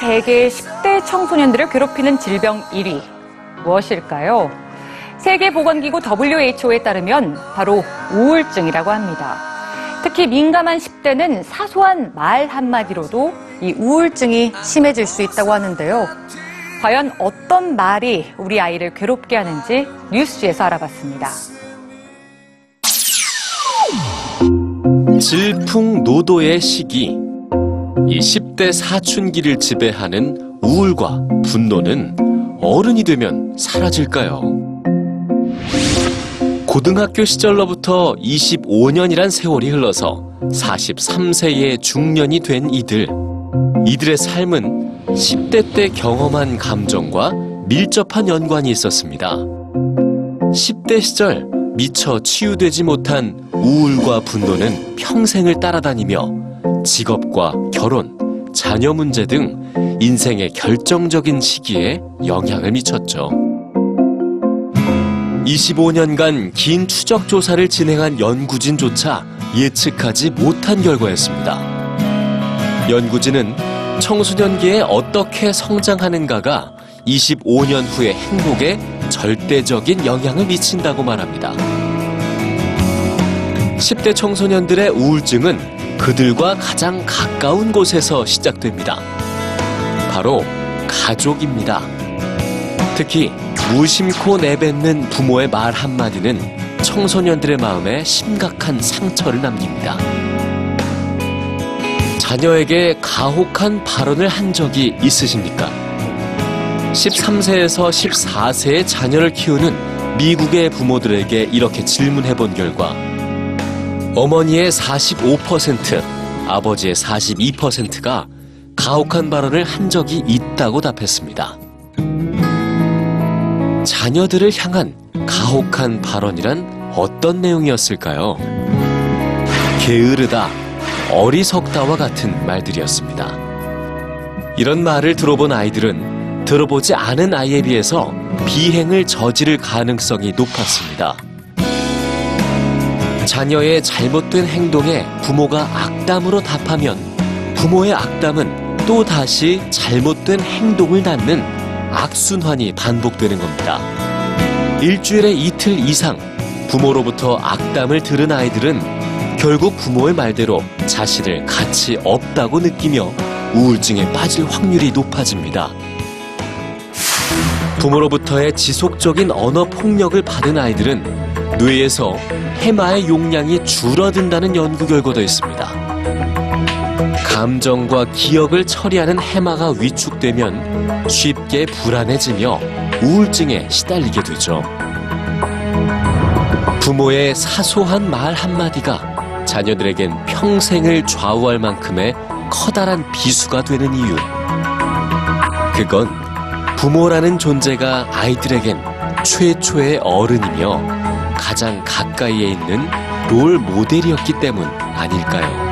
세계 10대 청소년들을 괴롭히는 질병 1위. 무엇일까요? 세계보건기구 WHO에 따르면 바로 우울증이라고 합니다. 특히 민감한 10대는 사소한 말 한마디로도 이 우울증이 심해질 수 있다고 하는데요. 과연 어떤 말이 우리 아이를 괴롭게 하는지 뉴스에서 알아봤습니다. 질풍노도의 시기. 이 10대 사춘기를 지배하는 우울과 분노는 어른이 되면 사라질까요? 고등학교 시절로부터 25년이란 세월이 흘러서 43세의 중년이 된 이들. 이들의 삶은 10대 때 경험한 감정과 밀접한 연관이 있었습니다. 10대 시절 미처 치유되지 못한 우울과 분노는 평생을 따라다니며 직업과 결혼, 자녀 문제 등 인생의 결정적인 시기에 영향을 미쳤죠. 25년간 긴 추적 조사를 진행한 연구진조차 예측하지 못한 결과였습니다. 연구진은 청소년기에 어떻게 성장하는가가 25년 후의 행복에 절대적인 영향을 미친다고 말합니다. 10대 청소년들의 우울증은 그들과 가장 가까운 곳에서 시작됩니다. 바로 가족입니다. 특히 무심코 내뱉는 부모의 말 한마디는 청소년들의 마음에 심각한 상처를 남깁니다. 자녀에게 가혹한 발언을 한 적이 있으십니까? 13세에서 14세의 자녀를 키우는 미국의 부모들에게 이렇게 질문해 본 결과 어머니의 45%, 아버지의 42%가 가혹한 발언을 한 적이 있다고 답했습니다. 자녀들을 향한 가혹한 발언이란 어떤 내용이었을까요? 게으르다, 어리석다와 같은 말들이었습니다. 이런 말을 들어본 아이들은 들어보지 않은 아이에 비해서 비행을 저지를 가능성이 높았습니다. 자녀의 잘못된 행동에 부모가 악담으로 답하면 부모의 악담은 또 다시 잘못된 행동을 낳는 악순환이 반복되는 겁니다. 일주일에 이틀 이상 부모로부터 악담을 들은 아이들은 결국 부모의 말대로 자신을 가치 없다고 느끼며 우울증에 빠질 확률이 높아집니다. 부모로부터의 지속적인 언어 폭력을 받은 아이들은 뇌에서 해마의 용량이 줄어든다는 연구 결과도 있습니다. 감정과 기억을 처리하는 해마가 위축되면 쉽게 불안해지며 우울증에 시달리게 되죠. 부모의 사소한 말 한마디가 자녀들에겐 평생을 좌우할 만큼의 커다란 비수가 되는 이유. 그건 부모라는 존재가 아이들에겐 최초의 어른이며 가장 가까이에 있는 롤 모델이었기 때문 아닐까요?